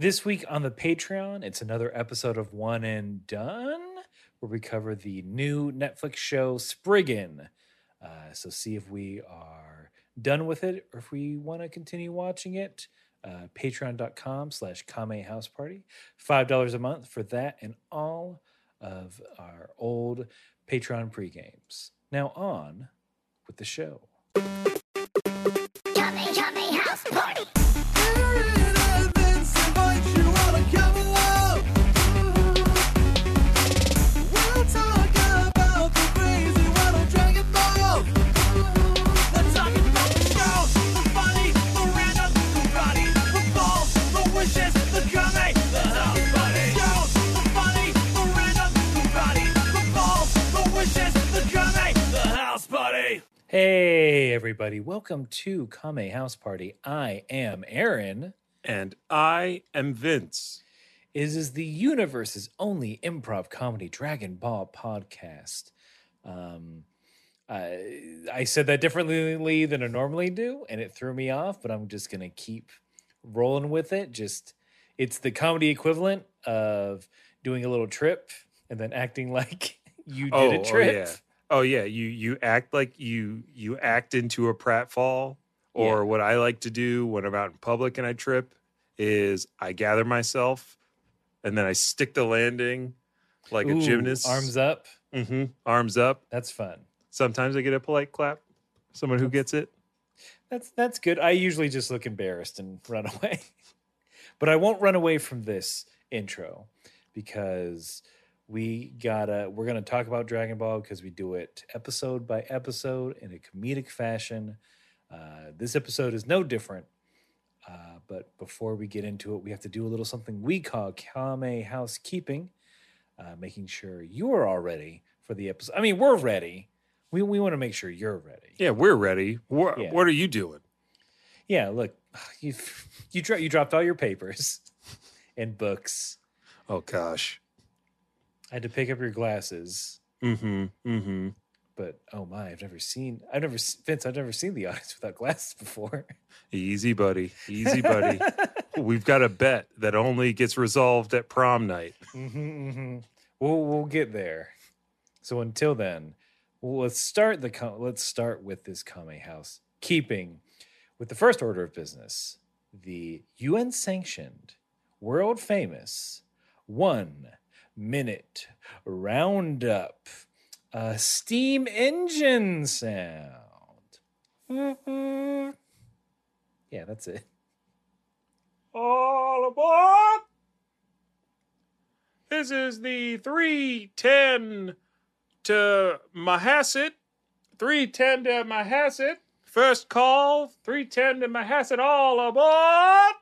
This week on the Patreon, it's another episode of One and Done, where we cover the new Netflix show Spriggan. Uh, so see if we are done with it or if we want to continue watching it. Uh, Patreon.com slash Kame House Party. $5 a month for that and all of our old Patreon pre-games. Now on with the show. Hey, everybody. Welcome to Kame House Party. I am Aaron. And I am Vince. Is is the universe's only improv comedy Dragon Ball podcast. Um, I, I said that differently than I normally do, and it threw me off. But I'm just gonna keep rolling with it. Just it's the comedy equivalent of doing a little trip and then acting like you did Oh, a oh, trip. yeah. Oh yeah, you you act like you you act into a pratfall, or Yeah. what I like to do when I'm out in public and I trip is I gather myself, and then I stick the landing like a gymnast, arms up. Mm-hmm. arms up. That's fun. Sometimes I get a polite clap. Someone who gets it. That's that's good. I usually just look embarrassed and run away. but I won't run away from this intro because we gotta we're gonna talk about Dragon Ball because we do it episode by episode in a comedic fashion. Uh, this episode is no different. Uh, but before we get into it, we have to do a little something we call Kame housekeeping, uh, making sure you're all ready for the episode. I mean, we're ready. We, we want to make sure you're ready. Yeah, we're ready. What Yeah. what are you doing? Yeah, look, you you dro- you dropped all your papers and books. Oh gosh. I had to pick up your glasses, Mm-hmm. Mm-hmm. but oh my, I've never seen. I've never Vince. I've never seen the audience without glasses before. Easy, buddy. Easy, buddy. We've got a bet that only gets resolved at prom night. hmm hmm We'll we'll get there. So until then, well, let's start the let's start with this Kame House keeping with the first order of business, the UN sanctioned, world famous, one minute roundup, uh, steam engine sound. Mhm. Yeah, that's it. All aboard! This is the 310 to Manhasset. 310 to Manhasset. First call, 310 to Manhasset. All aboard!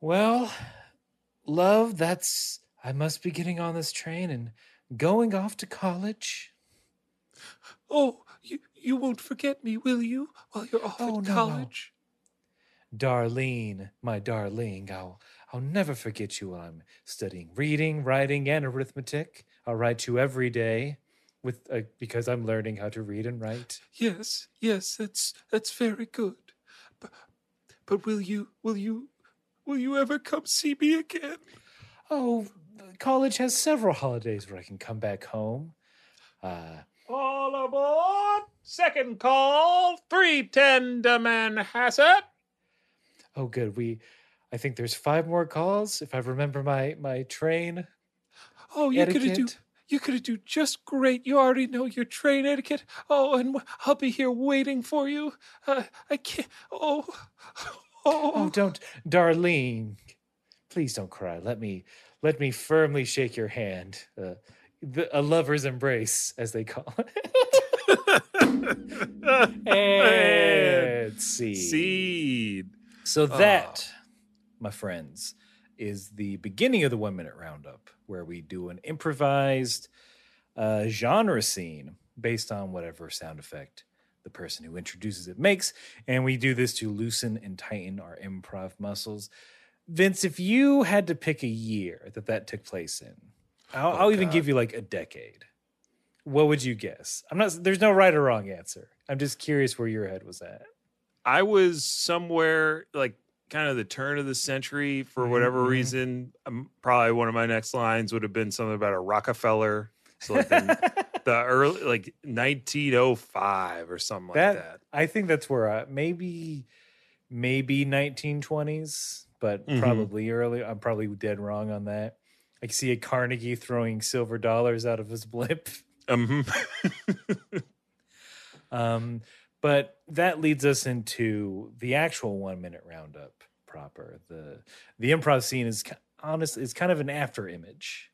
Well, love, that's. I must be getting on this train and going off to college. Oh, you, you won't forget me, will you, while you're off Oh, at no, no. college? Darlene, my darling, I'll, I'll never forget you while I'm studying reading, writing, and arithmetic. I'll write you every day with uh, because I'm learning how to read and write. Yes, yes, that's that's very good. But but will you will you will you ever come see me again? Oh, college has several holidays where I can come back home. Uh, All aboard! Second call, 310 to Manhasset. oh, good. We, I think there's five more calls if I remember my my train. Oh, you're gonna do you're gonna do just great. You already know your train etiquette. Oh, and I'll be here waiting for you. Uh, I can't. Oh, oh, Oh, don't, Darlene. Please don't cry. Let me let me firmly shake your hand. Uh, the, a lover's embrace, as they call it. and see. Seed. So that, my friends, is the beginning of the one minute roundup, where we do an improvised uh, genre scene based on whatever sound effect the person who introduces it makes, and we do this to loosen and tighten our improv muscles. Vince, if you had to pick a year that that took place in, I'll, I'll even give you like a decade. What would you guess? I'm not. There's no right or wrong answer. I'm just curious where your head was at. I was somewhere like kind of the turn of the century for whatever Mhm. reason. Um, probably one of my next lines would have been something about a Rockefeller. So like the, the early like 1905 or something That- like that. I think that's where I, maybe maybe 1920s, but Mhm. probably early. I'm probably dead wrong on that. I see a Carnegie throwing silver dollars out of his blimp. Um, Um, but that leads us into the actual one minute roundup proper. The the improv scene is honestly is kind of an after image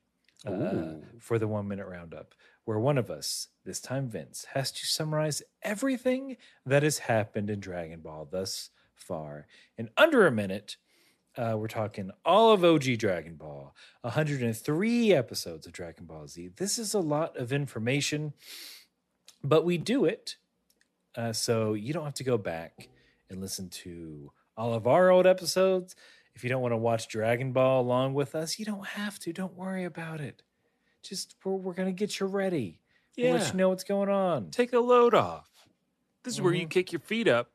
uh, for the one minute roundup, where one of us, this time Vince, has to summarize everything that has happened in Dragon Ball thus far in under a minute. Uh, we're talking all of OG Dragon Ball, 103 episodes of Dragon Ball Z. This is a lot of information, but we do it uh, so you don't have to go back and listen to all of our old episodes. If you don't want to watch Dragon Ball along with us, you don't have to. Don't worry about it. Just we're, we're gonna get you ready. We'll yeah. let you know what's going on. Take a load off. This is where you Mhm. kick your feet up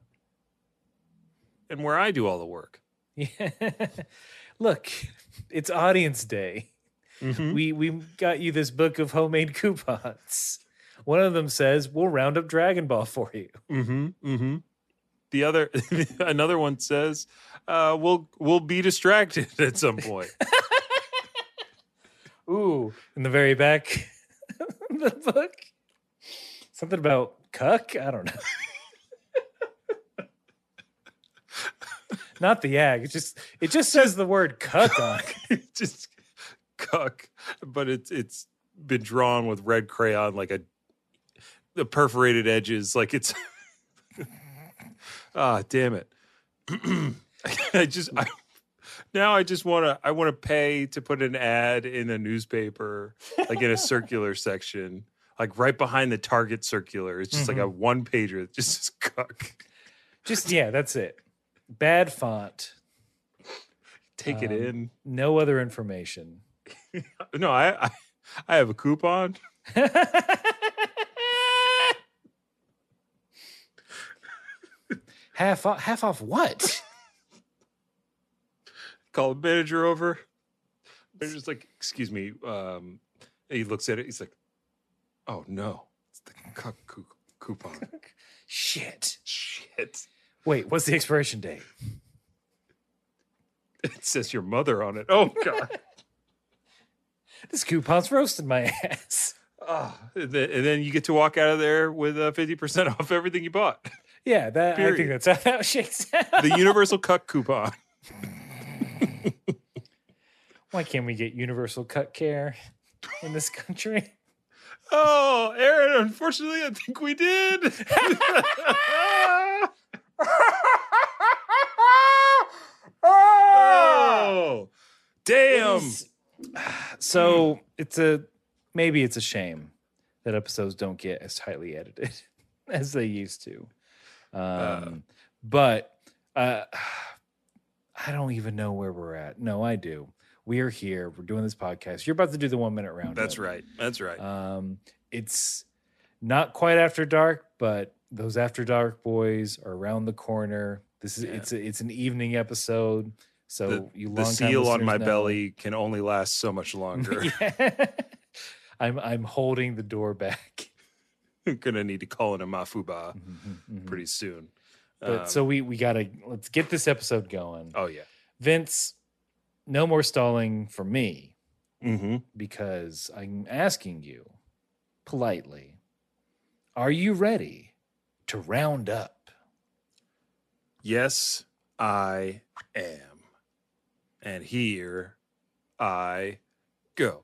and where I do all the work. Yeah. Look, it's audience day. Mhm. We we got you this book of homemade coupons. One of them says we'll round up Dragon Ball for you. Mm-hmm. Mm-hmm. The other, another one says, uh, "We'll we'll be distracted at some point." Ooh, in the very back of the book. Something about cuck? I don't know. Not the ag. It just it just says the word cuck on. it. Just cuck, but it's it's been drawn with red crayon, like a the perforated edges, like it's. Ah, damn it! I just I, now I just want to I want to pay to put an ad in a newspaper, like in a circular section, like right behind the Target circular. It's just like a one pager that just says cuck. Just yeah, that's it. Bad font. Take it Um, in. No other information. No, I, I I have a coupon. half off, half off what? Call the manager over. Manager's like, "Excuse me." Um, he looks at it. He's like, "Oh no, it's the coupon." Shit. Shit! Wait, what's the expiration date? It says your mother on it. Oh god. This coupon's roasting my ass. Ah, and, then, you get to walk out of there with uh, fifty percent off everything you bought. Yeah, that I think that's how that shakes out. The universal cut coupon. Why can't we get universal cut care in this country? Oh, Aaron, unfortunately, I think we did. Oh, damn. It's- So it's a maybe it's a shame that episodes don't get as tightly edited as they used to. Um, but uh, I don't even know where we're at. No, I do. We are here. We're doing this podcast. You're about to do the one minute round. That's right. That's right. Um, it's not quite after dark, but those after dark boys are around the corner. This is Yeah. it's a, it's an evening episode. So the, you the long seal on my belly can only last so much longer. yeah. I'm I'm holding the door back. I'm gonna need to call in a mafuba Mhm. pretty soon. But Um, so we we gotta let's get this episode going. oh yeah. Vince, no more stalling for me Mm-hmm. because I'm asking you politely. Are you ready to round up? Yes, I am. And here I go.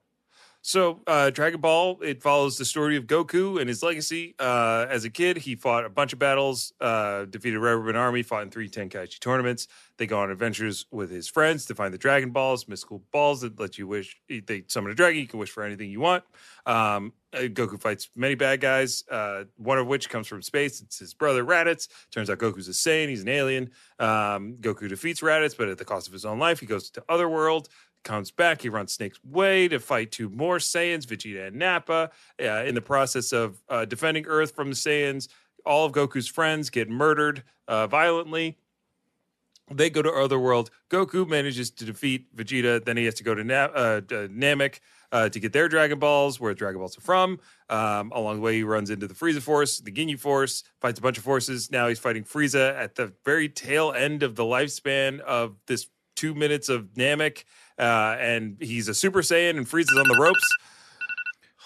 So, uh, Dragon Ball, it follows the story of Goku and his legacy. Uh, as a kid, he fought a bunch of battles, uh, defeated Red Ribbon Army, fought in three Tenkaichi tournaments. They go on adventures with his friends to find the Dragon Balls, mystical balls that let you wish. They summon a dragon, you can wish for anything you want. Um, uh, Goku fights many bad guys, uh, one of which comes from space. It's his brother Raditz. Turns out Goku's a Saiyan, he's an alien. Um, Goku defeats Raditz, but at the cost of his own life, he goes to Otherworld comes back. He runs Snake's way to fight two more Saiyans, Vegeta and Nappa. Uh, in the process of uh, defending Earth from the Saiyans, all of Goku's friends get murdered uh, violently. They go to Otherworld. Goku manages to defeat Vegeta. Then he has to go to Na- uh, to Namek uh, to get their Dragon Balls, where Dragon Balls are from. Um, along the way, he runs into the Frieza Force, the Ginyu Force, fights a bunch of forces. Now he's fighting Frieza at the very tail end of the lifespan of this two minutes of Namek. Uh, and he's a Super Saiyan, and Frieza's on the ropes.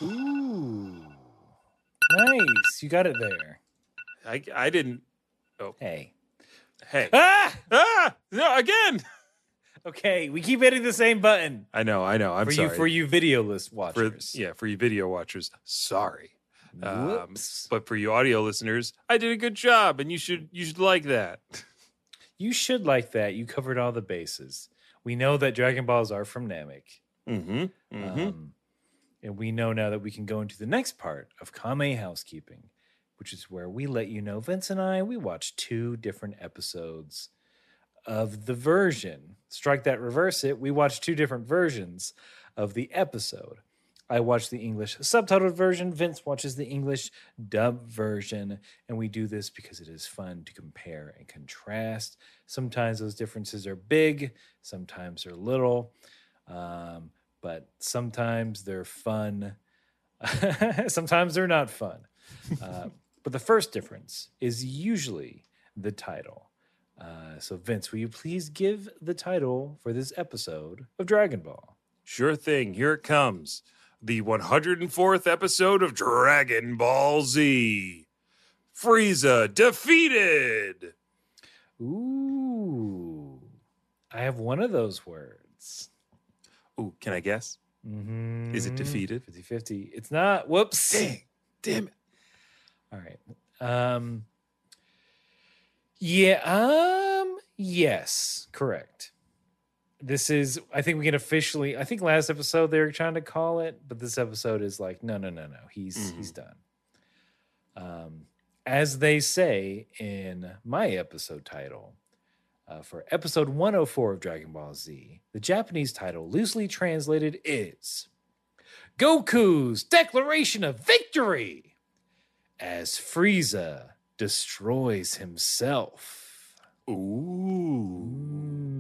Ooh. Nice. You got it there. I, I didn't. Oh, Hey. Hey. Ah! Ah! No, again. Okay, we keep hitting the same button. I know, I know. I'm for sorry. you for you video list For- watchers. yeah, for you video watchers, sorry. Um, but for you audio listeners, I did a good job, and you should you should like that. You should like that. You covered all the bases. We know that Dragon Balls are from Namek. Mm-hmm. Mm-hmm. Um, and we know now that we can go into the next part of Kame Housekeeping, which is where we let you know Vince and I, we watched two different episodes of the version. Strike that, reverse it. We watched two different versions of the episode. I watched the English subtitled version. Vince watches the English dub version. And we do this because it is fun to compare and contrast. Sometimes those differences are big, sometimes they're little. Um, but sometimes they're fun. sometimes they're not fun. Uh, but the first difference is usually the title. Uh, so, Vince, will you please give the title for this episode of Dragon Ball? Sure thing. Here it comes. The 104th episode of Dragon Ball Z. Frieza defeated. Ooh, I have one of those words. Ooh, can I guess? Mm-hmm. Is it defeated? 50 50. It's not. Whoops. Dang, damn it. All right. Um Yeah, um yes, correct. This is I think we can officially I think last episode they were trying to call it, but this episode is like no no no no. He's he's done. Um as they say in my episode title, uh, for episode 104 of Dragon Ball Z, the Japanese title, loosely translated, is Goku's Declaration of Victory as Frieza destroys himself. Ooh.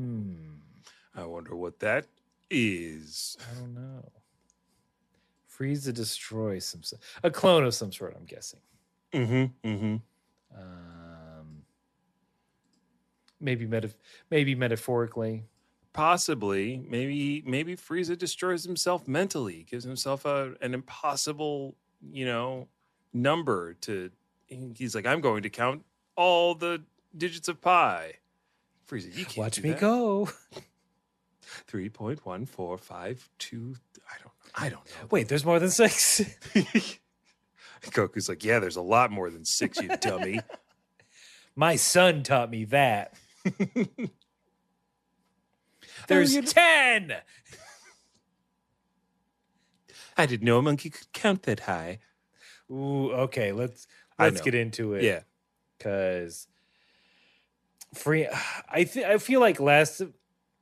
I wonder what that is. I don't know. Frieza destroys some A clone of some sort, I'm guessing. Mm-hmm. Mm-hmm. Um, maybe meta- maybe metaphorically. Possibly, maybe maybe Frieza destroys himself mentally, gives himself a an impossible, you know, number to. He's like, I'm going to count all the digits of pi. Frieza, you can't Watch me that. go. Three point one four five two. I don't. I don't know. Wait, there's more than six. Goku's like, yeah, there's a lot more than six, you dummy. My son taught me that. There's oh, know- 10. I didn't know a monkey could count that high. Ooh, okay, let's let's get into it. Yeah. Cuz free I th- I feel like last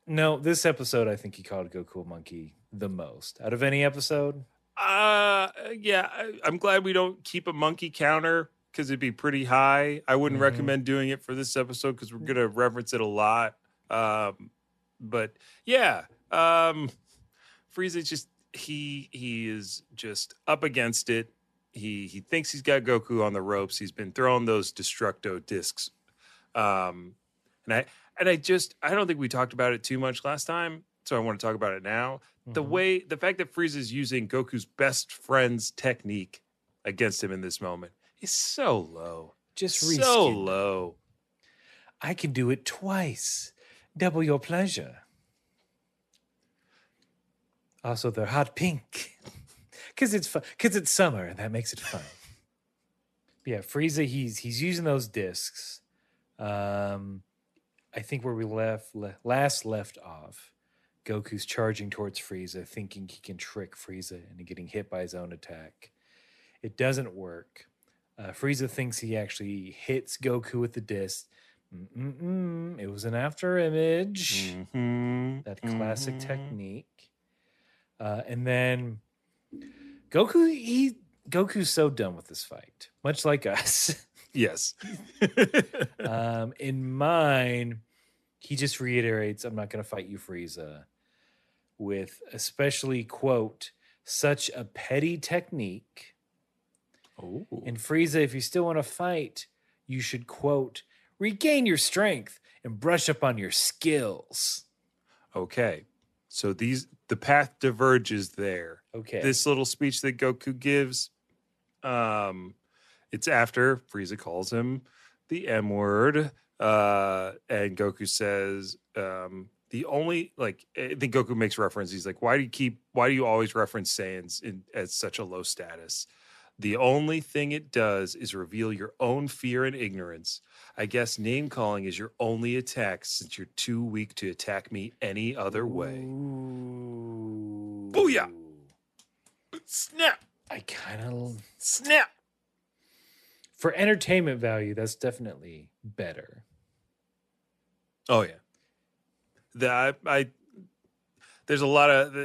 no, this episode I think he called Goku a monkey the most out of any episode. Uh, yeah, I, I'm glad we don't keep a monkey counter because it'd be pretty high. I wouldn't Mhm. recommend doing it for this episode because we're gonna reference it a lot. Um, but yeah, um, Frieza just he he is just up against it. He he thinks he's got Goku on the ropes. He's been throwing those Destructo discs. Um, and I and I just I don't think we talked about it too much last time, so I want to talk about it now the Mhm. way the fact that Frieza is using Goku's best friend's technique against him in this moment is so low. just So low. I can do it twice. Double your pleasure. Also, they're hot pink because it's fun. Because it's summer, and that makes it fun. yeah, Frieza. He's he's using those discs. Um, I think where we left le- last left off, Goku's charging towards Frieza, thinking he can trick Frieza into getting hit by his own attack. It doesn't work. Uh, Frieza thinks he actually hits Goku with the disc. Mm-mm-mm. It was an after image Mhm, that classic mhm. technique. Uh, and then Goku, he Goku's so done with this fight, much like us. Yes. um, in mine, he just reiterates, "I'm not going to fight you, Frieza." With especially quote such a petty technique. Oh. And Frieza, if you still want to fight, you should quote regain your strength and brush up on your skills. Okay. So these the path diverges there. Okay. This little speech that Goku gives, um, it's after Frieza calls him the M word. Uh, and Goku says, um, the only like I think Goku makes reference. He's like, why do you keep why do you always reference Saiyans in as such a low status? The only thing it does is reveal your own fear and ignorance. I guess name calling is your only attack since you're too weak to attack me any other way. Ooh. Booyah. Snap! I kind of Snap! For entertainment value, that's definitely better. Oh yeah. The I, I there's a lot of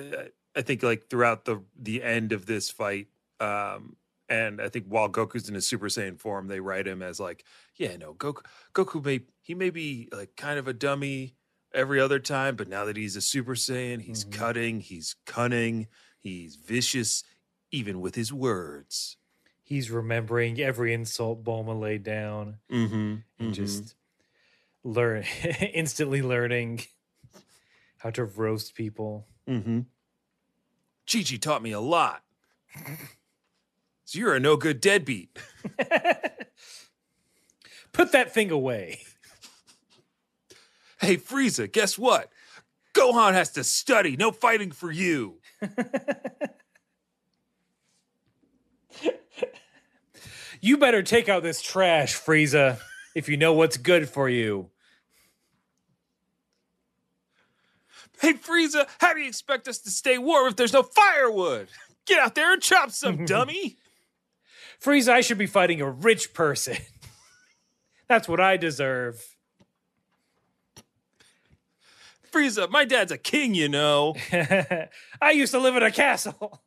I think like throughout the the end of this fight, um, and I think while Goku's in his Super Saiyan form, they write him as like, yeah, no, Goku Goku may he may be like kind of a dummy every other time, but now that he's a Super Saiyan, he's Mhm. cutting, he's cunning, he's vicious, even with his words. He's remembering every insult Bulma laid down Mm-hmm. and just learn instantly learning how to roast people. Mm-hmm. Chi Chi taught me a lot. So you're a no good deadbeat. Put that thing away. Hey, Frieza, guess what? Gohan has to study. No fighting for you. You better take out this trash, Frieza, if you know what's good for you. Hey, Frieza, how do you expect us to stay warm if there's no firewood? Get out there and chop some, dummy. Frieza, I should be fighting a rich person. That's what I deserve. Frieza, my dad's a king, you know. I used to live in a castle.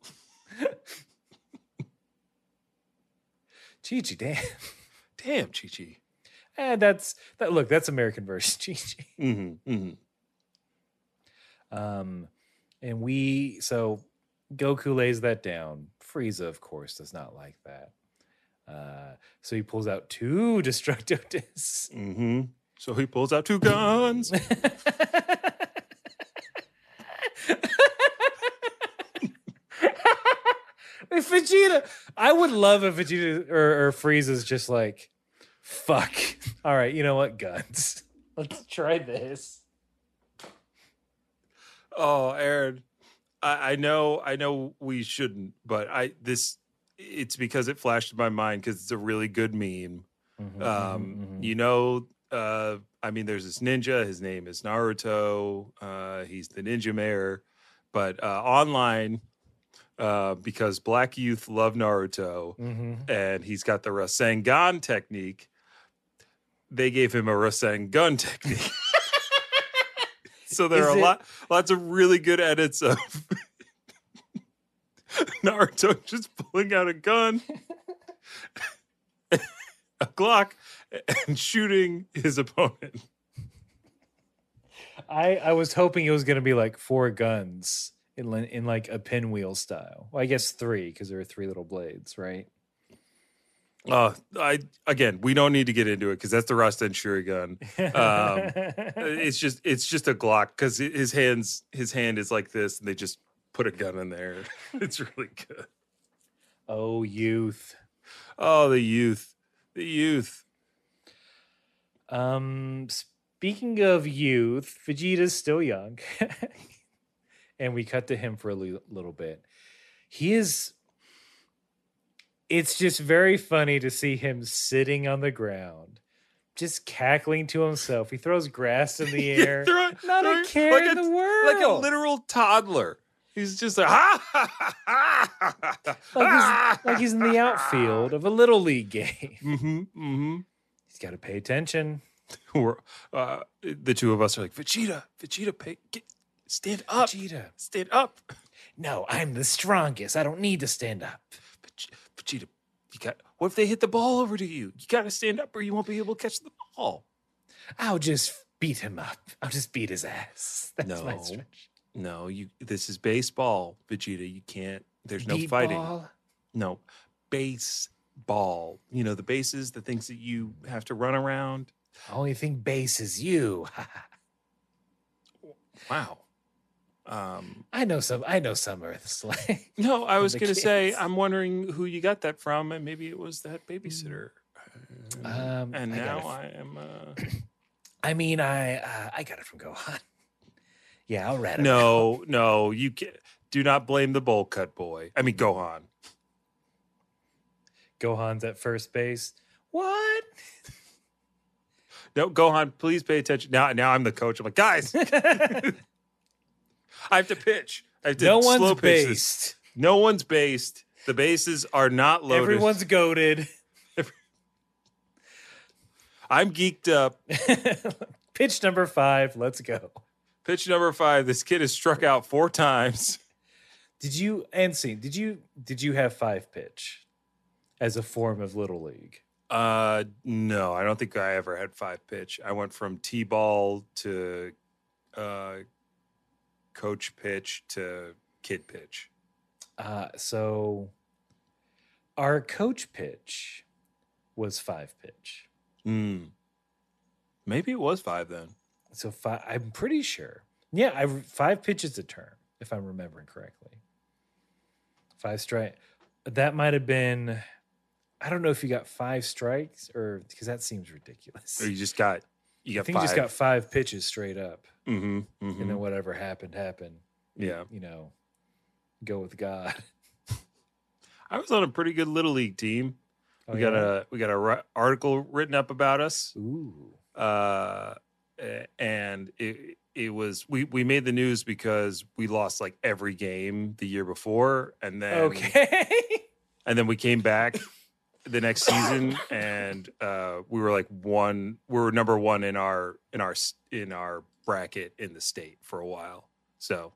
Chi Chi, damn. Damn, Chi Chi. And that's that. Look, that's American version Chi Chi. Mm-hmm, mm-hmm. Um, and we so Goku lays that down. Frieza, of course, does not like that. Uh, so he pulls out two destructo discs. Mm-hmm. So he pulls out two guns. If Vegeta, I would love if Vegeta or, or Frieza's just like, fuck. All right, you know what? Guns. Let's try this. Oh, Aaron, I, I know, I know we shouldn't, but I this it's because it flashed in my mind because it's a really good meme. Mhm, Um, mhm, mhm. you know, uh, I mean, there's this ninja. His name is Naruto. Uh, he's the ninja mayor, but uh, online, uh, because black youth love Naruto, Mhm. and he's got the Rasengan technique. They gave him a Rasengan technique. so there Is are a it- lot, lots of really good edits of Naruto just pulling out a gun, a Glock, and shooting his opponent. I I was hoping it was gonna be like four guns in in like a pinwheel style. Well, I guess three because there are three little blades, right? Uh, I again, we don't need to get into it because that's the Rasen Shuriken. It's just, it's just a Glock because his hands, his hand is like this, and they just put a gun in there. It's really good. oh, youth. Oh, the youth, the youth. Um, speaking of youth, Vegeta's still young, and we cut to him for a li- little bit. He is. It's just very funny to see him sitting on the ground, just cackling to himself. He throws grass in the air. throw- Not throw- a care like in a- the world. like a literal toddler. He's just like, ha, ha, ha, ha, like he's, like he's in the outfield of a little league game. Mm-hmm, mm-hmm. He's got to pay attention. Uh, the two of us are like, Vegeta, Vegeta, pay, get, stand up, Vegeta. stand up. No, I'm the strongest. I don't need to stand up. Veg- Vegeta, you got. What if they hit the ball over to you? You got to stand up, or you won't be able to catch the ball. I'll just beat him up. I'll just beat his ass. That's my No. stretch. No, you. This is baseball, Vegeta. You can't. There's no Beat fighting. ball? No, baseball. You know the bases, the things that you have to run around. I Only thing base is you. Wow. Um, I know some. I know some Earth slang. no, I was going to say. I'm wondering who you got that from, and maybe it was that babysitter. Um, and I now I am. Uh, I mean, I uh, I got it from Gohan. Yeah, I'll rat out. no, no, you can do not blame the bowl cut boy. I mean, Gohan. Gohan's at first base. What? No, Gohan, please pay attention. Now, now I'm the coach. I'm like, guys, I have to pitch. I have to no slow one's pitch this. based. No one's based. The bases are not loaded. Everyone's goaded. I'm geeked up. Pitch number five. Let's go. Pitch number five. This kid has struck out four times. Did you Anseen? Did you did you have five pitch as a form of little league? Uh, no, I don't think I ever had five pitch. I went from t-ball to uh, coach pitch to kid pitch. Uh, so our coach pitch was five pitch. Hmm. Maybe it was five then. So five. I'm pretty sure. Yeah, I five pitches a term if I'm remembering correctly. Five strike. That might have been. I don't know if you got five strikes or because that seems ridiculous. Or you just got you I think five. just got five pitches straight up, mm-hmm, and then whatever happened happened. yeah. You know, go with God. I was on a pretty good little league team. Oh, we got yeah? a we got a ri- article written up about us. Ooh. uh, and it it was we we made the news because we lost like every game the year before, and then Okay. and then we came back the next season, and uh, we were like one, we were number one in our in our in our bracket in the state for a while. So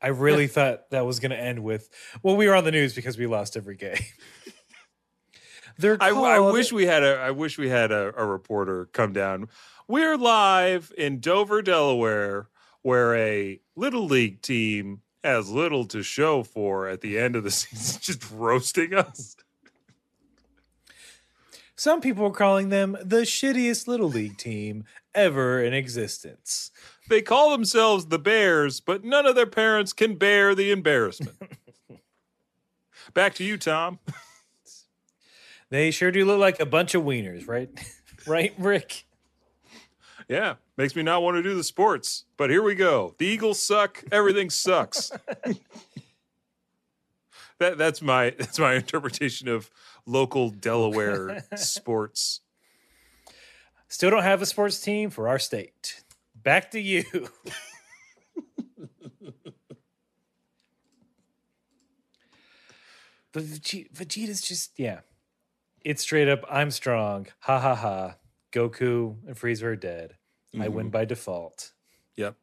I really thought that was going to end with, well, we were on the news because we lost every game. They're I, I wish we had a I wish we had a, a reporter come down. We're live in Dover, Delaware, where a little league team has little to show for at the end of the season, just roasting us. Some people are calling them the shittiest little league team ever in existence. They call themselves the Bears, but none of their parents can bear the embarrassment. Back to you, Tom. They sure do look like a bunch of wieners, right? right, Rick? Yeah, makes me not want to do the sports, but here we go. The Eagles suck. Everything sucks. that that's my that's my interpretation of local Delaware sports. Still don't have a sports team for our state. Back to you. but Vegeta's just, yeah. It's straight up, I'm strong. Ha ha ha. Goku and Frieza are dead. I win mm-hmm. by default. Yep.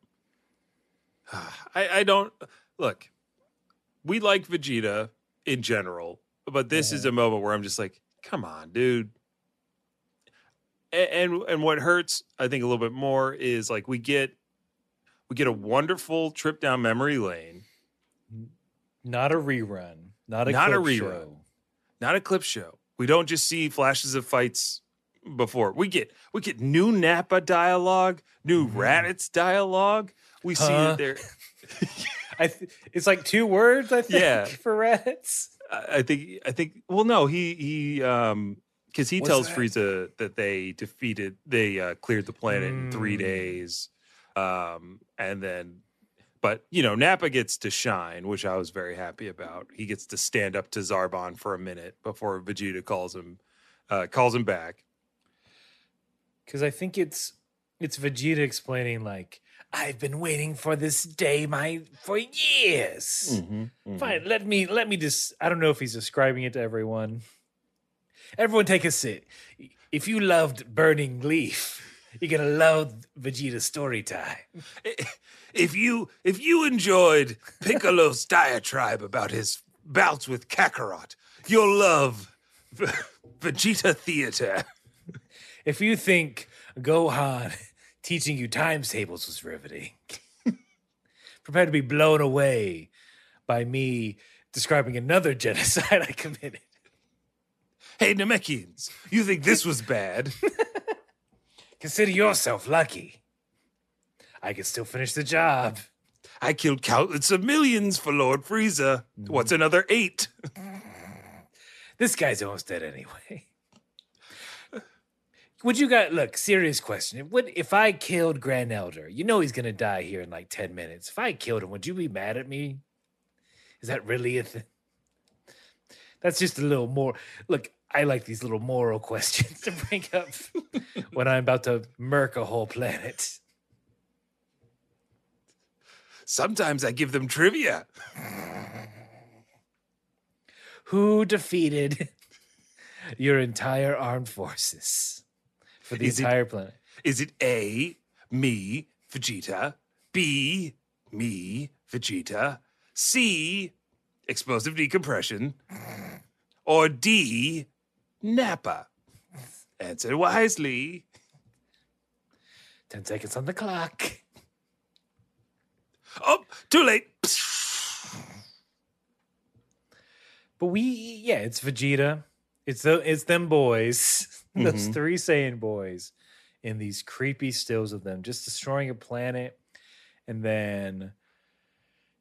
I, I don't look. We like Vegeta in general, but this is a moment where I'm just like, come on, dude. A- And and what hurts, I think, a little bit more is like we get we get a wonderful trip down memory lane, Not a rerun. Not a Not a rerun. show. not a clip show. We don't just see flashes of fights before. We get we get new Nappa dialogue, new Raditz dialogue. We see Huh? that there. I th- it's like two words, I think, Yeah. for Raditz. I think I think well no he he um because he What's tells that? Frieza that they defeated they uh, cleared the planet in three Mm. days um and then but you know Nappa gets to shine which I was very happy about he gets to stand up to Zarbon for a minute before Vegeta calls him uh calls him back Because I think it's it's Vegeta explaining like I've been waiting for this day my for years. Mm. Fine, let me let me just I don't know if he's describing it to everyone. Everyone take a sit. If you loved Burning Leaf, you're gonna love Vegeta's story time. if you if you enjoyed Piccolo's diatribe about his bouts with Kakarot you'll love Vegeta Theater If you think Gohan teaching you times tables was riveting. Prepare to be blown away by me describing another genocide I committed. Hey, Namekians, you think this was bad? Consider yourself lucky. I can still finish the job. I killed countless of millions for Lord Frieza. What's mm. another eight? This guy's almost dead anyway. Would you guys look? Serious question. Would if I killed Grand Elder? You know he's gonna die here in like ten minutes. If I killed him, would you be mad at me? Is that really a thing? That's just a little more. Look, I like these little moral questions to bring up when I'm about to murk a whole planet. Sometimes I give them trivia. Who defeated your entire armed forces for the Is it- entire planet? Is it A, me, Vegeta, B, me, Vegeta, C, explosive decompression, or D, Nappa? Answer wisely. Ten seconds on the clock. Oh, too late. But we, yeah, it's Vegeta. It's the it's them boys, those Mhm. three Saiyan boys, in these creepy stills of them just destroying a planet, and then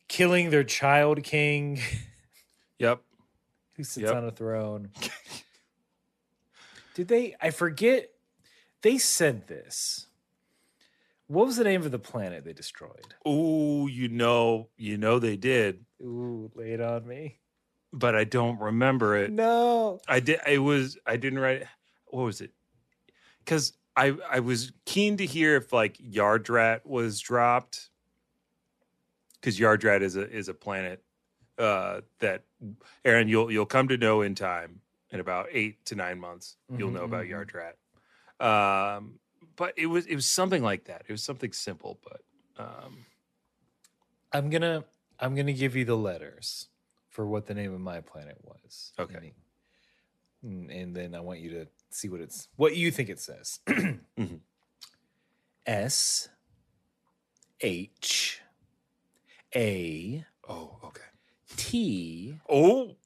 killing their child king Yep. who sits Yep. on a throne. Did they? I forget. They said this. What was the name of the planet they destroyed? Ooh, you know, you know they did, Ooh, lay it on me. but I don't remember it. No. I did. It was. I didn't write. What was it? Because I I was keen to hear if like Yardrat was dropped. Because Yardrat is a is a planet uh, that Aaron you'll you'll come to know in time in about eight to nine months. You'll Mhm, know about mhm. Yardrat. Um, but it was it was something like that. It was something simple, but um, I'm gonna I'm gonna give you the letters for what the name of my planet was. Okay. And, and then I want you to see what it's what you think it says. Mhm. S H A oh okay. T Oh,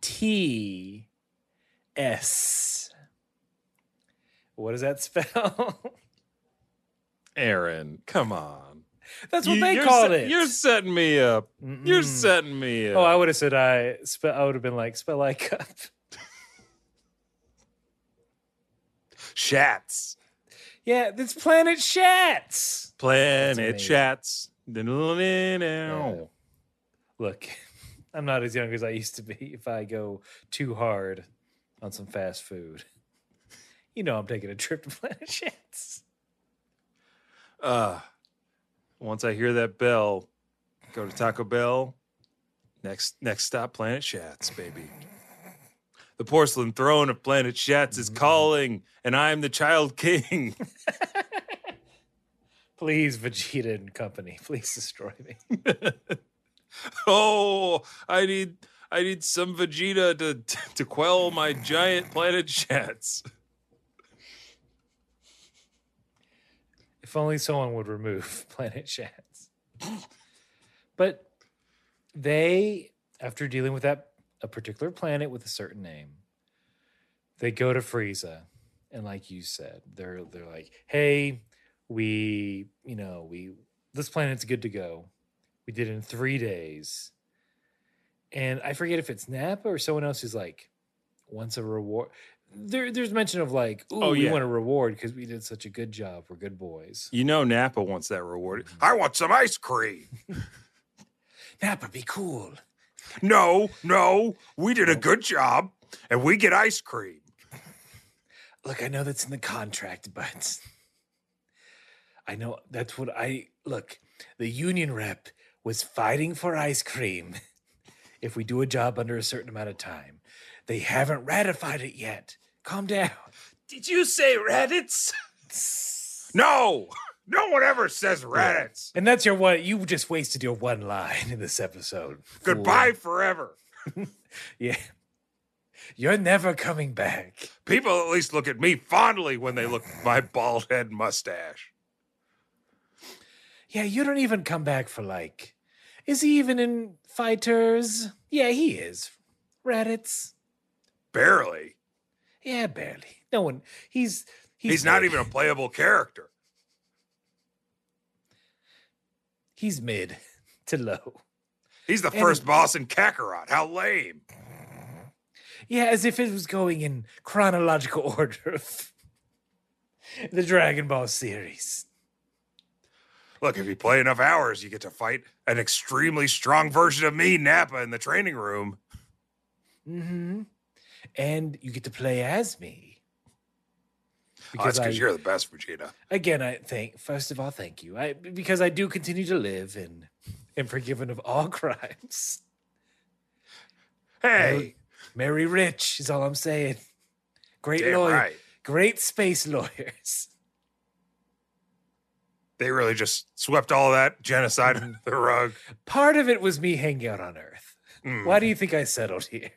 T S. What does that spell? Aaron, come on. That's what You- they called set- it. You're setting me up. You're setting me up. Oh, I would have said I. Spe- I would have been like spell like cup. Shats. Yeah, this planet Shats. Planet Shats. Yeah. Yeah. Look, I'm not as young as I used to be. If I go too hard on some fast food, you know I'm taking a trip to Planet Shats. Uh, once I hear that bell, go to Taco Bell. Next next stop, Planet Shats, baby. The porcelain throne of Planet Shats is mm. calling, and I'm the child king. Please, Vegeta and company, please destroy me. oh, I need I need some Vegeta to to quell my giant Planet Shats. If only someone would remove Planet Shats. but they, after dealing with that a particular planet with a certain name, they go to Frieza, and like you said, they're they're like, "Hey, we, you know, we this planet's good to go. We did it in three days." And I forget if it's Nappa or someone else who's like, wants a reward. There, there's mention of like, "Ooh, Oh, we yeah. want a reward because we did such a good job. We're good boys." You know Nappa wants that reward. Mm-hmm. I want some ice cream. Nappa, be cool. No, no, we did a good job, and we get ice cream. Look, I know that's in the contract, but I know that's what I look. The union rep was fighting for ice cream. If we do a job under a certain amount of time, they haven't ratified it yet. Calm down. Did you say Raditz? no, no one ever says Raditz. And that's your one. You just wasted your one line in this episode. Goodbye forever. Yeah. You're never coming back. People at least look at me fondly when they look at my bald head mustache. Yeah, you don't even come back for like. Is he even in fighters? Yeah, he is. Raditz. Barely. Yeah, barely. No one. He's He's, he's, not even a playable character. He's mid to low. He's the And- first boss in Kakarot. How lame. Yeah, as if it was going in chronological order of the Dragon Ball series. Look, if you play enough hours, you get to fight an extremely strong version of me, Nappa, in the training room. Mm-hmm. And you get to play as me. Oh, that's I, because you're the best, Vegeta. again, I think first of all, thank you. I because I do continue to live and am forgiven of all crimes. Hey, Mary Rich is all I'm saying. Great damn lawyer, right. great space lawyers. They really just swept all that genocide under the rug. Part of it was me hanging out on Earth. Mm. Why do you think I settled here?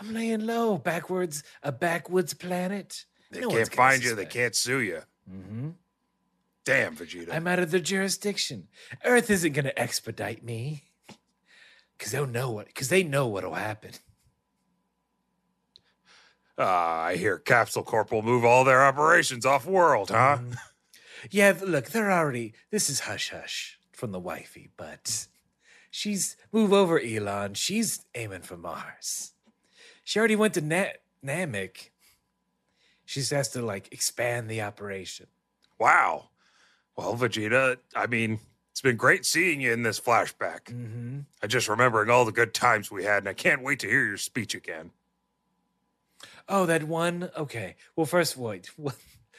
I'm laying low, backwards, a backwoods planet. They No can't find you. They can't sue you. Mm-hmm. Damn, Vegeta. I'm out of their jurisdiction. Earth isn't going to expedite me because they'll know what. Because they know what'll happen. Ah, I hear Capsule Corp will move all their operations off world, huh? Mhm. Yeah, look, they're already. This is hush hush from the wifey, but she's move over, Elon. She's aiming for Mars. She already went to Na- Namek. She just has to like expand the operation. Wow. Well, Vegeta, I mean, it's been great seeing you in this flashback. Mm-hmm. I just remembering all the good times we had, and I can't wait to hear your speech again. Oh, that one. Okay. Well, first, wait.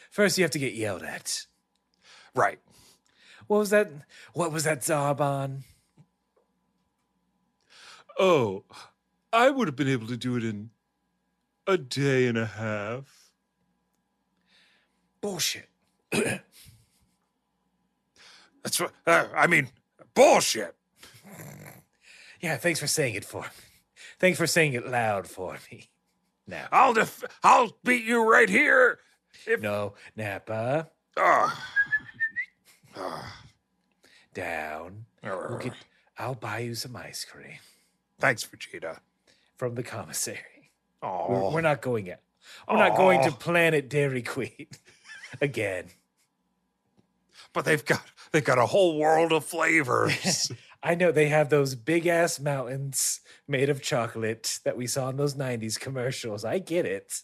First, you have to get yelled at. Right. What was that? What was that Zarbon? Oh, I would have been able to do it in a day and a half. Bullshit. That's what uh, I mean. Bullshit. Yeah, thanks for saying it for me. Thanks for saying it loud for me. Now, I'll def- I'll beat you right here. If no, Nappa. Ugh. Ugh. down. We'll get, I'll buy you some ice cream Thanks, Vegeta. From the commissary. Oh, We're, we're not going yet. We're not going to Planet Dairy Queen again. but they've got they've got a whole world of flavors. I know they have those big ass mountains made of chocolate that we saw in those 90s commercials. I get it.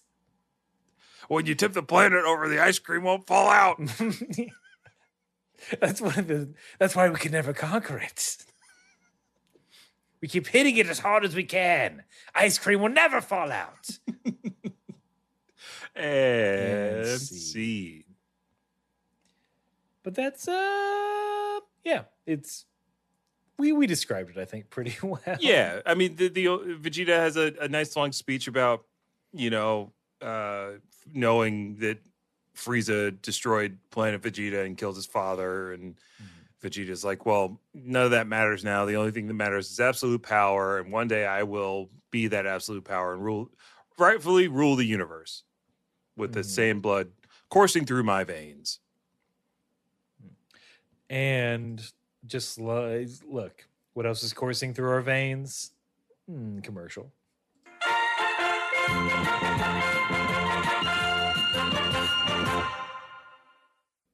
when you tip the planet over, the ice cream won't fall out. that's one of the that's why we can never conquer it. We keep hitting it as hard as we can. Ice cream will never fall out. And see. But that's uh yeah, it's we we described it I think pretty well. Yeah, I mean, the, the Vegeta has a, a nice long speech about you know uh, knowing that Frieza destroyed Planet Vegeta and killed his father, and Vegeta's like, well, none of that matters now. The only thing that matters is absolute power, and one day I will be that absolute power and rule, rightfully rule the universe with the Mhm. same blood coursing through my veins. And just look, what else is coursing through our veins? Hmm, commercial.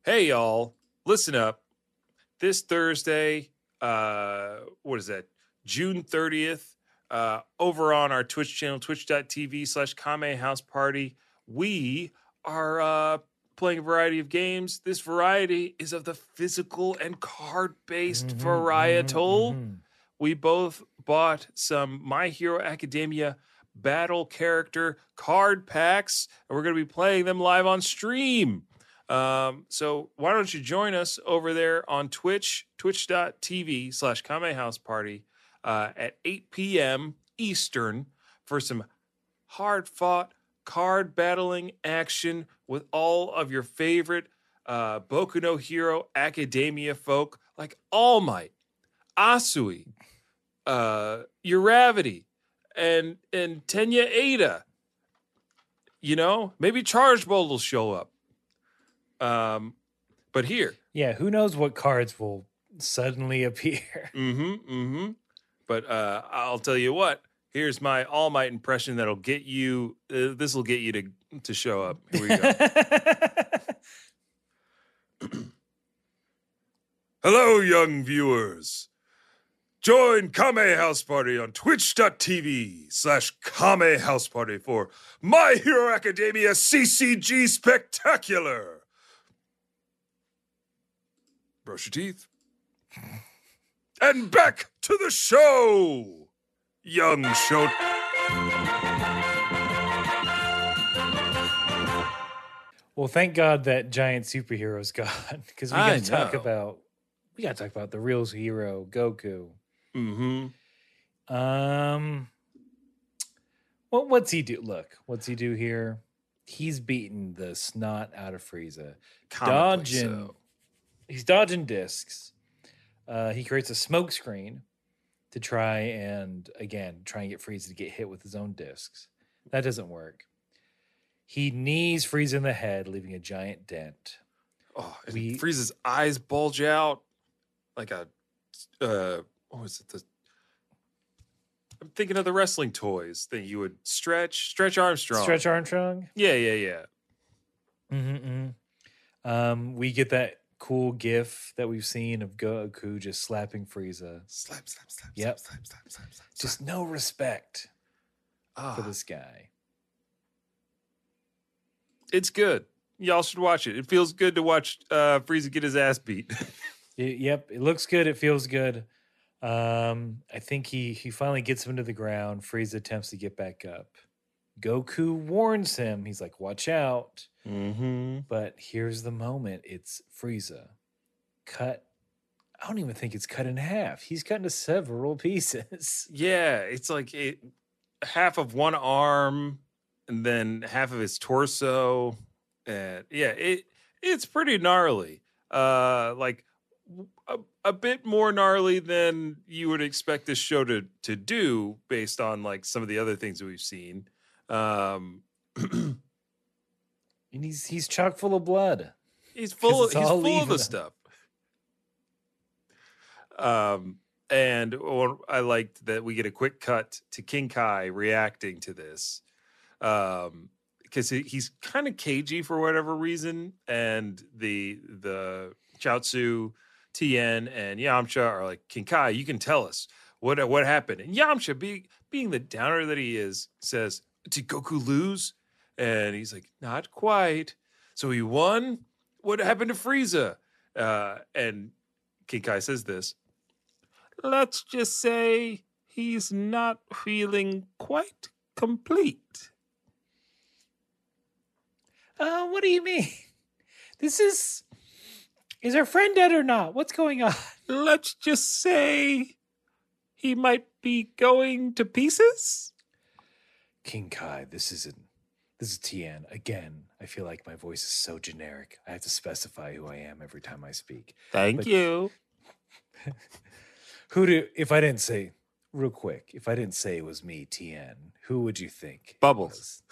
Hey y'all, listen up. This Thursday, uh, what is that? June 30th, uh, over on our Twitch channel, twitch.tv slash Kame House Party, we are uh playing a variety of games. This variety is of the physical and card-based Mhm, varietal. mhm, mhm. We both bought some My Hero Academia battle character card packs, and we're going to be playing them live on stream. Um, so why don't you join us over there on Twitch, twitch.tv slash Kame House Party uh, at 8 p.m. Eastern for some hard fought card battling action with all of your favorite uh, Boku no Hero Academia folk like All Might, Asui, uh, Uravity, and and Tenya Iida. You know, maybe Charge Bolt will show up. Um, but here, Yeah, who knows what cards will suddenly appear? mm-hmm, mm-hmm. But uh, I'll tell you what. Here's my All Might impression that'll get you. Uh, this will get you to to show up. Here we go. Hello, young viewers. Join Kame House Party on twitch.tv slash Kame House Party for My Hero Academia CCG Spectacular. Brush your teeth. And back to the show, young show. well, thank God that giant superhero's gone because we got to talk about we got to talk about the real hero, Goku. Mm-hmm. Um, what what's he do? Look, what's he do here? He's beaten the snot out of Frieza. Dodging, he's dodging discs. Uh, he creates a smoke screen to try and again try and get Frieza to get hit with his own discs. That doesn't work. He knees Frieza in the head, leaving a giant dent. Oh, and We- Frieza's eyes bulge out like a uh what was it? The I'm thinking of the wrestling toys that you would stretch, stretch Armstrong. Stretch Armstrong. Yeah, yeah, yeah. Mm-hmm. Um, we get that cool GIF that we've seen of Goku just slapping Frieza. Slap, slap, slap, Yep. slap, slap, slap, slap, slap. Just no respect ah, for this guy. it's good. Y'all should watch it. It feels good to watch uh Frieza get his ass beat. Y- yep, it looks good. It feels good. Um, I think he he finally gets him to the ground. Frieza attempts to get back up. Goku warns him. He's like, "Watch out!" mm-hmm. But here's the moment. It's Frieza cut. I don't even think it's cut in half. He's cut into several pieces. Yeah, it's like it, half of one arm and then half of his torso. And yeah, it it's pretty gnarly. Uh like a, a bit more gnarly than you would expect this show to to do based on like some of the other things that we've seen. Um And he's he's chock full of blood. he's full of, he's full of the stuff. Um and or I liked that we get a quick cut to King Kai reacting to this. Um because he, he's kind of cagey for whatever reason and the the Chaozu Tien and Yamcha are like King Kai you can tell us what what happened and Yamcha being being the downer that he is says did Goku lose and he's like not quite so he won what happened to Frieza uh and King Kai says this let's just say he's not feeling quite complete Uh, what do you mean? This is is our friend dead or not? What's going on? let's just say he might be going to pieces. King Kai, this isn't this is Tien. Again, I feel like my voice is so generic. I have to specify who I am every time I speak. Thank But- you. Who do if I didn't say real quick, if I didn't say it was me, Tien, who would you think? Bubbles.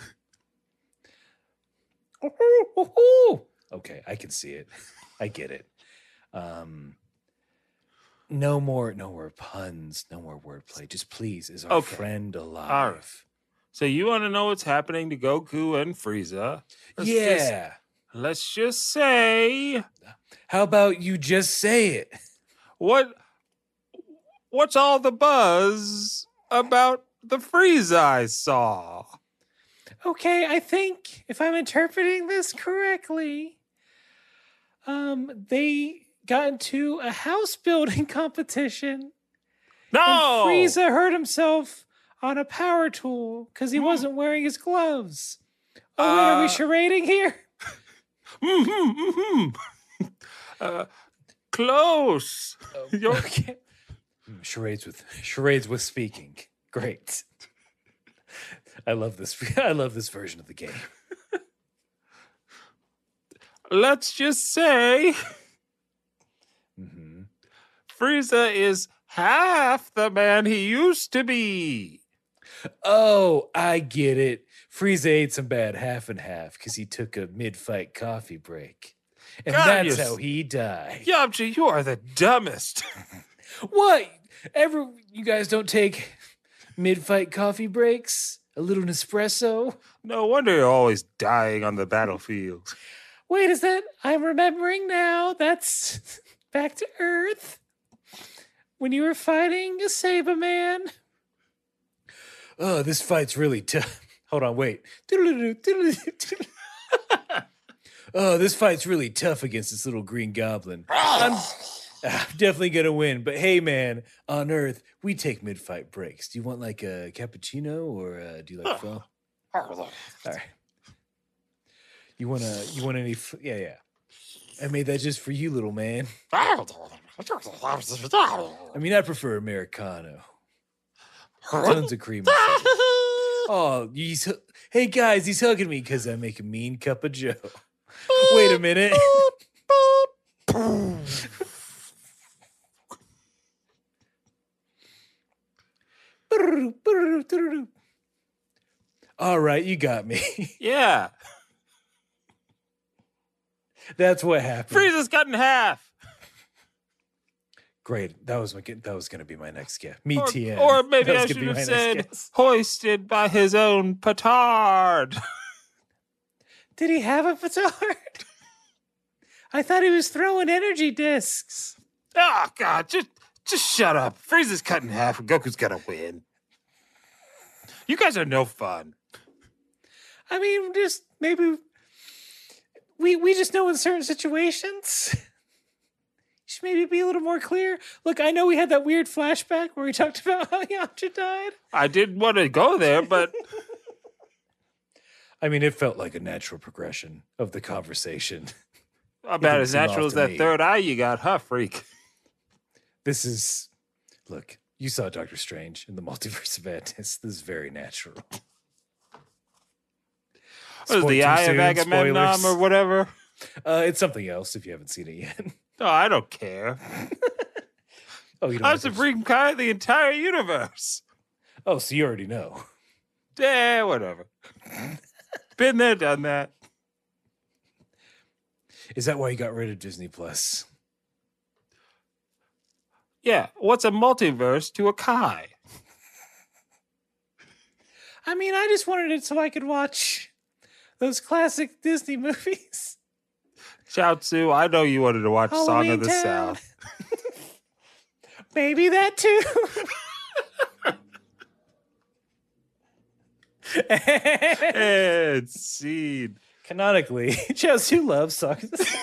Okay, I can see it. I get it. Um no more no more puns, no more wordplay. Just please, is our Okay. friend alive? So you want to know what's happening to Goku and Frieza? Let's yeah. Just, let's just say How about you just say it? what what's all the buzz about the Frieza I saw? Okay, I think if I'm interpreting this correctly, um, they got into a house building competition. No. And Frieza hurt himself on a power tool because he Hmm. wasn't wearing his gloves. Oh, wait, are we Uh, charading here? Mm-hmm, mm-hmm. uh, close. You're- Okay. Hmm, Charades with charades with speaking. Great. I love this. I love this version of the game. Let's just say hmm Frieza is half the man he used to be. Oh, I get it. Frieza ate some bad half and half because he took a mid-fight coffee break, and God, that's how he died. Yamcha, you are the dumbest. What? Ever you guys don't take mid-fight coffee breaks? A little Nespresso? No wonder you're always dying on the battlefield. Wait, is that? I'm remembering now. That's back to Earth. When you were fighting a Saibaman. Oh, this fight's really tough. Hold on, wait. oh, this fight's really tough against this little green goblin. I'm, I'm definitely gonna win. But hey, man, on Earth we take mid-fight breaks. Do you want like a cappuccino or uh, do you like pho? All right. You wanna? You want any? f- Yeah, yeah. I made that just for you, little man. I mean, I prefer americano. Tons of cream. Oh, he's hey guys, he's hugging me because I make a mean cup of Joe. Wait a minute. All right, you got me. Yeah. That's what happened. Frieza's cut in half. Great. That was my that was gonna be my next gift. Me Or, Tien. or maybe I should be have said hoisted by his own petard. Did he have a petard? I thought he was throwing energy discs. Oh God, just just shut up. Frieza's cut in half and Goku's gonna win. You guys are no fun. I mean, just maybe we we just know in certain situations. Should maybe be a little more clear. Look, I know we had that weird flashback where we talked about how Yamcha died. I didn't want to go there, but I mean, it felt like a natural progression of the conversation. about as natural as that me. third eye you got, huh, freak? This is look, you saw Doctor Strange in the multiverse of madness. This is very natural. What is Spo- the too eye of? Agamemnon Spoilers. or whatever? Uh, it's something else if you haven't seen it yet. No, I don't care. oh, you don't. I'm Supreme Kai of the entire universe. Oh, so you already know. Yeah, whatever. Been there, done that. Is that why you got rid of Disney Plus? Yeah, what's a multiverse to a Kai? I mean, I just wanted it so I could watch those classic Disney movies. Chaozu, I know you wanted to watch Song of the Town. South. Maybe that too. and scene. Canonically, Chaozu loves Song of the South.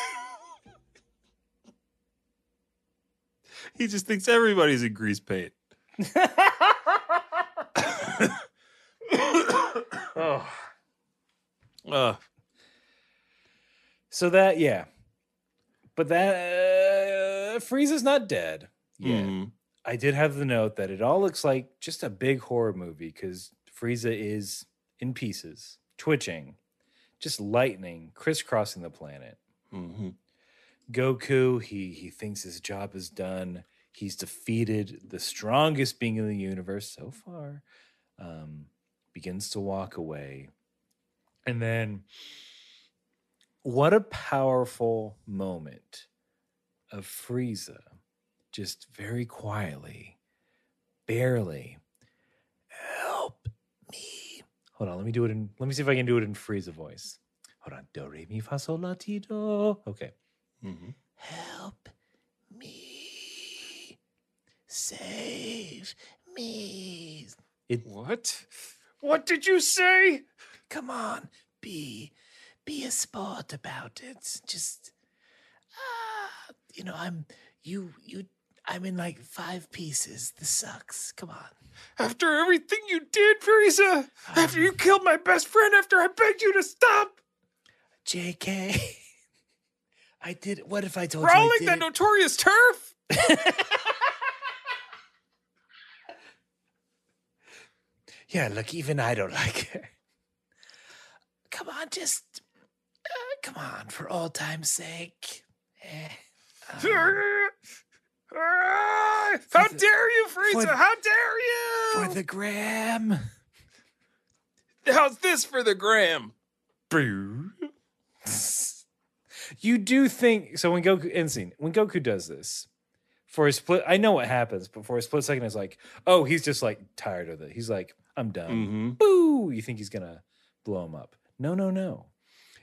He just thinks everybody's in grease paint. Oh. Uh, So that, yeah. But that, uh, Frieza's not dead. Yeah. mhm. I did have the note that it all looks like just a big horror movie because Frieza is in pieces, twitching, just lightning crisscrossing the planet. Mhm. Goku, he he thinks his job is done. He's defeated the strongest being in the universe so far. Um, begins to walk away, and then what a powerful moment of Frieza, just very quietly, barely, help me. Hold on, let me do it in. Let me see if I can do it in Frieza voice. Hold on, do re mi fa sol la ti do. Okay. Mhm. Help me. Save me. It What? What did you say? come on, be be a sport about it. Just uh, you know, I'm you you I'm in like five pieces. This sucks. Come on. After everything you did, Frieza, after you killed my best friend, after I begged you to stop JK. I did what if I told you I prowling did that it? notorious turf? Yeah, look, even I don't like her. Come on, just come on, for old time's sake. Eh, um, How dare you, Frieza? for- How dare you? for the gram. how's this for the gram? You do think so when Goku insane when Goku does this for a split. I know what happens, but for a split second, it's like, oh, he's just like tired of it. He's like, I'm done. Mm-hmm. Boo! You think he's gonna blow him up? No, no, no.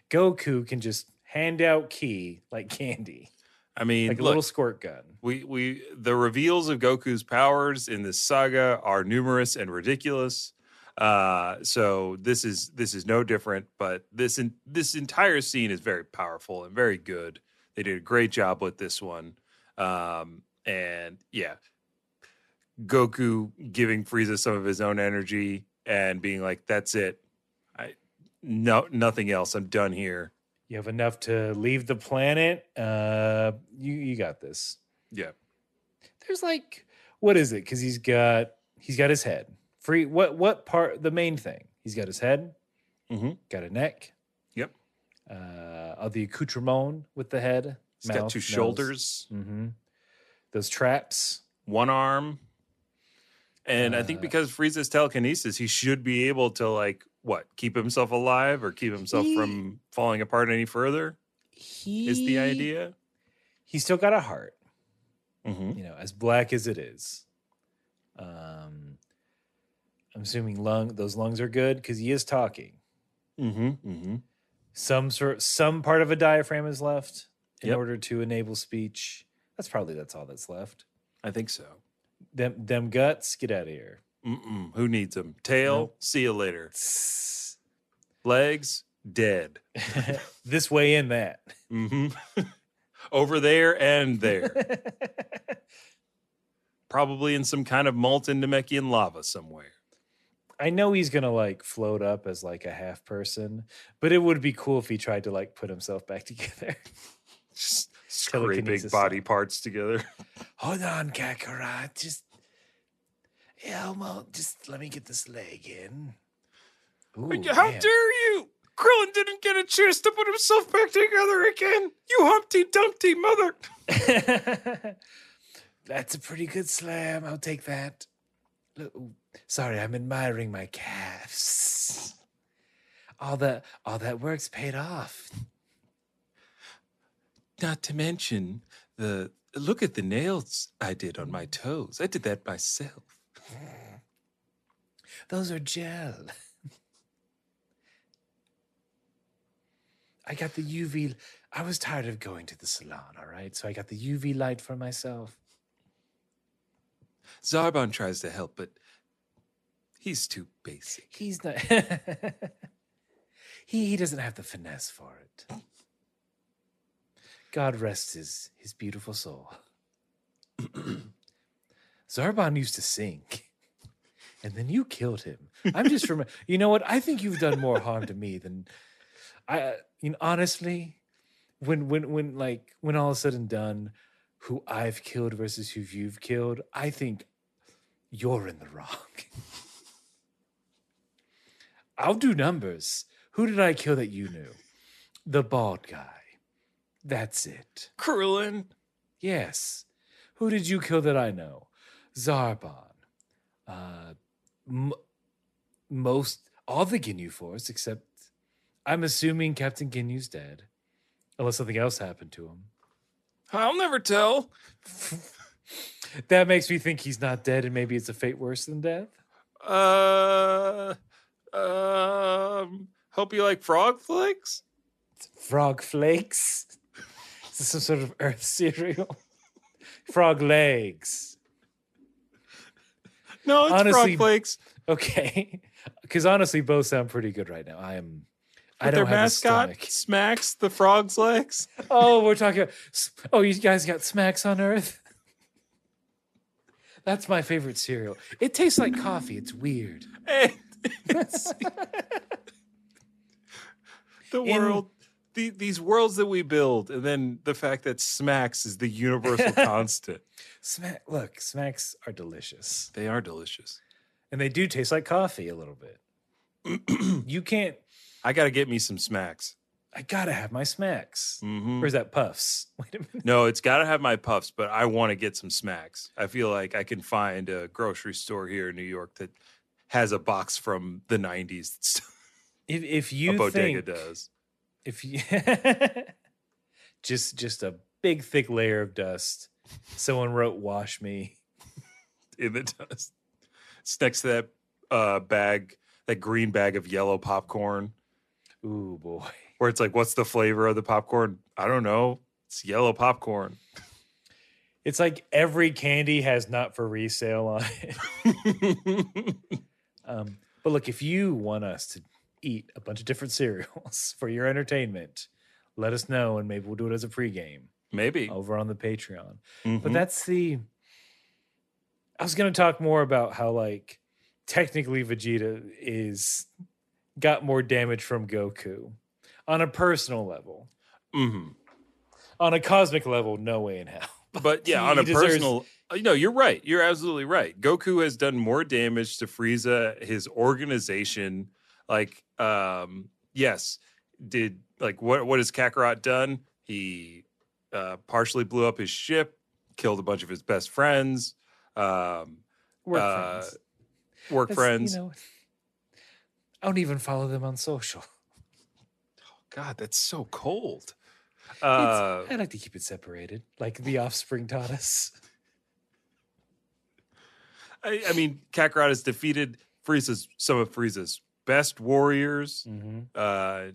Goku can just hand out key like candy, I mean, like a look, little squirt gun. we we the reveals of Goku's powers in this saga are numerous and ridiculous. Uh, so this is this is no different. But this in, this entire scene is very powerful and very good. They did a great job with this one. Um, and yeah, Goku giving Frieza some of his own energy and being like, "That's it. No nothing else. I'm done here." You have enough to leave the planet. Uh, you you got this. Yeah. There's like, what is it? Because he's got he's got his head. Free. What what part? The main thing. He's got his head. Mhm. Got a neck. Yep. Uh, of the accoutrement with the head. He's got two shoulders. Mm-hmm. Those traps. one arm. And I think Uh, because Frieza's telekinesis, he should be able to like what keep himself alive or keep himself He- from falling apart any further. He Is the idea? He's still got a heart. Mm-hmm. you know, as black as it is. Um, I'm assuming lung those lungs are good because he is talking. Mm-hmm. Mm-hmm. Some sort, some part of a diaphragm is left in Yep. order to enable speech. That's probably that's all that's left. I think so. Them, them guts, get out of here. Mm-mm. Who needs them? Tail, see you later. Legs, dead. this way and that. Mm-hmm. Over there and there. Probably in some kind of molten Namekian lava somewhere. I know he's gonna like float up as like a half person, but it would be cool if he tried to like put himself back together. Just scraping Telekinesis body parts together. Hold on, Kakarot. Just Elmo, just let me get this leg in. Ooh, How man. dare you? Krillin didn't get a chance to put himself back together again. You Humpty Dumpty mother. That's a pretty good slam. I'll take that. Ooh, sorry, I'm admiring my calves. All that all that work's paid off. Not to mention the look at the nails I did on my toes. I did that myself. Those are gel. I got the UV. I was tired of going to the salon, all right? So I got the UV light for myself. Zarbon tries to help, but he's too basic. He's not. he he doesn't have the finesse for it. God rest his his beautiful soul. Zarbon used to sing, and then you killed him. I'm just from. You know what? I think you've done more harm to me than I. Uh, you know, honestly, when when when like when all is said and done, who I've killed versus who you've killed, I think you're in the wrong. I'll do numbers. Who did I kill that you knew? The bald guy. That's it. Krillin. Yes. Who did you kill that I know? Zarbon. Uh, m- most, all the Ginyu Force, except I'm assuming Captain Ginyu's dead. Unless something else happened to him. I'll never tell. That makes me think he's not dead and maybe it's a fate worse than death. Uh, um, hope you like frog flakes. Frog flakes. Is this some sort of earth cereal? Frog legs. No, it's Honestly- frog flakes. Okay. Because honestly, both sound pretty good right now. I am. I don't their have mascot smacks the frog's legs. Oh, we're talking. About, oh, you guys got smacks on Earth. That's my favorite cereal. It tastes like coffee. It's weird. It's- the In- world, the, these worlds that we build, and then the fact that smacks is the universal constant. Smack. Look, smacks are delicious, They are delicious. and they do taste like coffee a little bit. you can't. I got to get me some smacks. I gotta have my smacks. Mhm. Or is that puffs? Wait a minute. No, it's got to have my puffs, but I want to get some smacks. I feel like I can find a grocery store here in New York that has a box from the 90s. If if you a bodega think does. If you just just a big thick layer of dust. Someone wrote "wash me." in the dust. It's next to that uh, bag, that green bag of yellow popcorn, Ooh boy. where it's like, what's the flavor of the popcorn? I don't know. It's yellow popcorn. It's like every candy has not for resale on it. Um, but look, if you want us to eat a bunch of different cereals for your entertainment, let us know and maybe we'll do it as a pregame Maybe. over on the Patreon. Mhm. But that's the. I was going to talk more about how, like, technically Vegeta is got more damage from Goku on a personal level. Mhm. On a cosmic level, no way in hell. But yeah, on a deserves- personal, uh, no, you're right. You're absolutely right. Goku has done more damage to Frieza, his organization. Like, um, yes, did like what? What has Kakarot done? He uh, partially blew up his ship, killed a bunch of his best friends, um, Work uh, friends. work That's, friends. You know, I don't even follow them on social. Oh God, that's so cold. Uh, I like to keep it separated, like the offspring taught us. I, I mean, Kakarot has defeated Frieza's some of Frieza's best warriors. Mm-hmm. uh,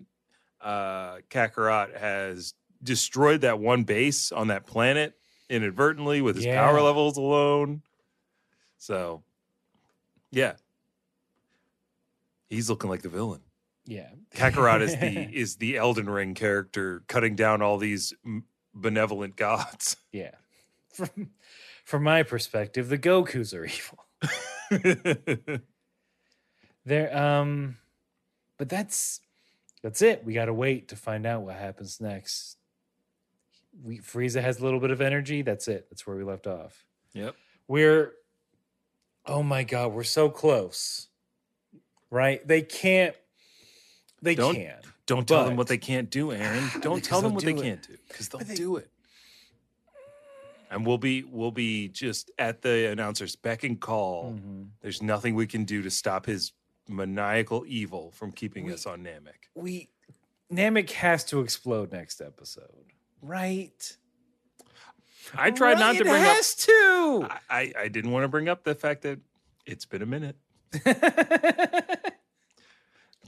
uh, Kakarot has destroyed that one base on that planet inadvertently with his power levels alone. So, yeah, he's looking like the villain. Yeah, Kakarot is the is the Elden Ring character cutting down all these m- benevolent gods. yeah. From from my perspective, the Goku's are evil. They're um, but that's that's it. We got to wait to find out what happens next. We Frieza has a little bit of energy. That's it. That's where we left off. yep. We're oh my god, we're so close. Right? They can't. They Don't- can't. Don't tell them what they can't do, Aaron. Don't tell them what they it. can't do because they'll they- do it. And we'll be we'll be just at the announcer's beck and call. Mhm. There's nothing we can do to stop his maniacal evil from keeping We- us on Namek. We Namek has to explode next episode, right? I tried not to bring it up. has to. I, I I didn't want to bring up the fact that it's been a minute.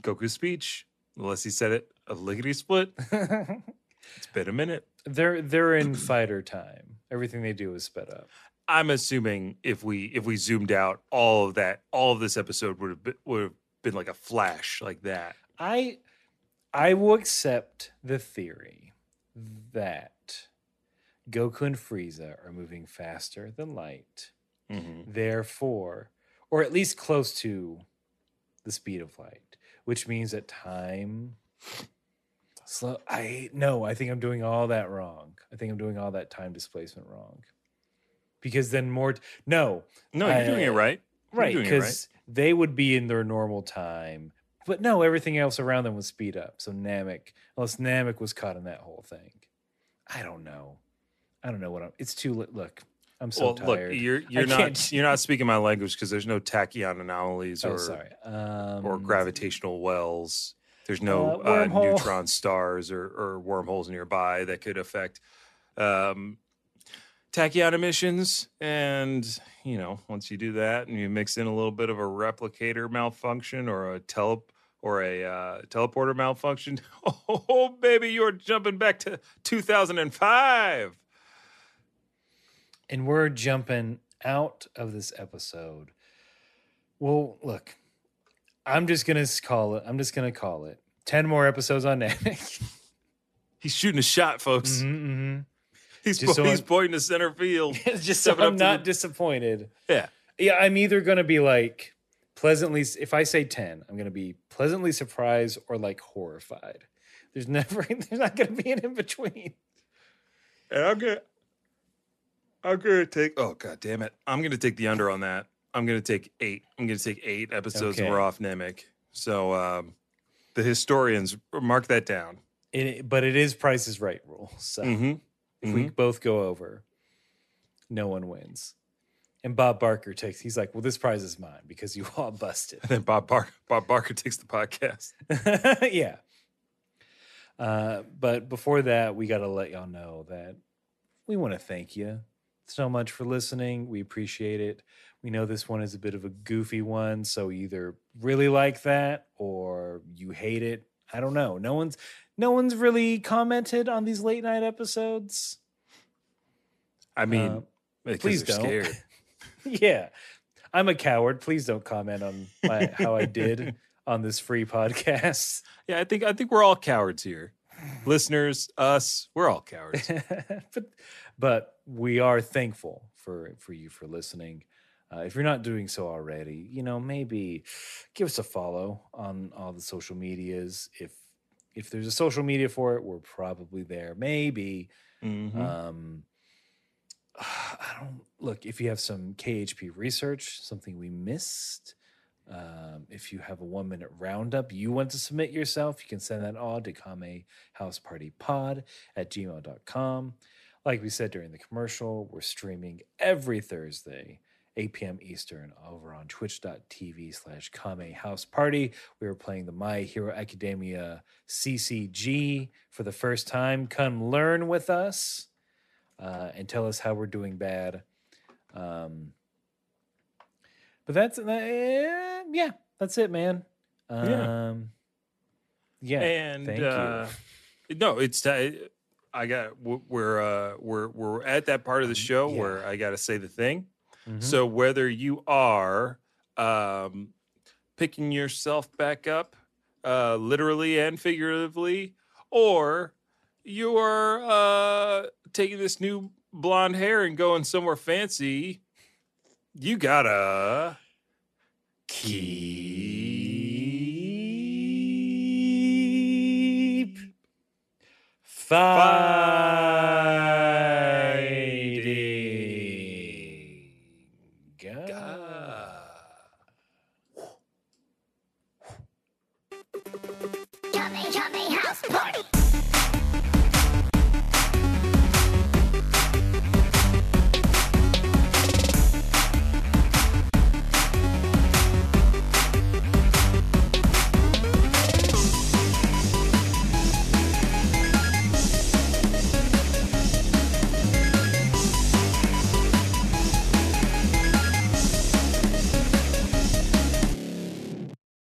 Goku's speech, unless he said it a lickety split, it's been a minute. they're they're in fighter time. Everything they do is sped up. I'm assuming if we if we zoomed out, all of that, all of this episode would have been, would have been like a flash like that. I I will accept the theory that Goku and Frieza are moving faster than light. Mm-hmm. Therefore, or at least close to the speed of light, which means that time slow I no, I think I'm doing all that wrong. I think I'm doing all that time displacement wrong. Because then more no, No, you're doing it right. You're right right. because they would be in their normal time but no everything else around them would speed up so namek unless namek was caught in that whole thing i don't know i don't know what i'm it's too li- look i'm so well, tired look, you're you're not can't- you're not speaking my language because there's no tachyon anomalies oh or sorry um or gravitational wells. There's no Uh, uh, neutron stars or, or wormholes nearby that could affect um, tachyon emissions. And you know, once you do that, and you mix in a little bit of a replicator malfunction or a tele or a uh, teleporter malfunction, oh baby, you're jumping back to 2005. and we're jumping out of this episode well look i'm just gonna call it i'm just gonna call it 10 more episodes on namek He's shooting a shot, folks. Mhm, mhm. He's, Just so he's I'm- pointing to center field. just so i'm not the- disappointed Yeah. Yeah, I'm either going to be like pleasantly if I say 10, I'm going to be pleasantly surprised or like horrified. There's never there's not going to be an in between. And I'm gonna, I'm gonna take. Oh god damn it! I'm gonna take the under on that. I'm gonna take eight. I'm gonna take eight episodes, and we're off Namek. So um, the historians mark that down. It, but it is Price is Right rule. So Mm-hmm. If we both go over, no one wins. And Bob Barker takes. He's like, "Well, this prize is mine because you all busted." And then Bob Bar- Bob Barker takes the podcast. yeah. Uh, but before that, we got to let y'all know that we want to thank you so much for listening. We appreciate it. We know this one is a bit of a goofy one, so either really like that or you hate it. I don't know. No one's no one's really commented on these late night episodes. I mean, Uh, please don't. scared. yeah. I'm a coward. Please don't comment on my, how I did on this free podcast. Yeah, I think I think we're all cowards here. Listeners, us, we're all cowards. but but we are thankful for for you for listening. Uh, if you're not doing so already, you know maybe give us a follow on all the social medias. If if there's a social media for it, we're probably there. Maybe. Mhm. Um, I don't look if you have some KHP research, something we missed. Um, if you have a one minute roundup you want to submit yourself, you can send that all to Kame House Party Pod at gmail.com. Like we said during the commercial, we're streaming every Thursday, 8 p.m. Eastern, over on twitch.tv slash Kame House Party. We were playing the My Hero Academia CCG for the first time. Come learn with us uh, and tell us how we're doing bad. Um, but that's uh, yeah, that's it, man. Yeah. Um, yeah, and thank uh, no, it's ti- I got we're uh, we're we're at that part of the show Um, yeah. where I got to say the thing. Mhm. So whether you are um, picking yourself back up, uh, literally and figuratively, or you are uh, taking this new blonde hair and going somewhere fancy, you gotta keep fighting.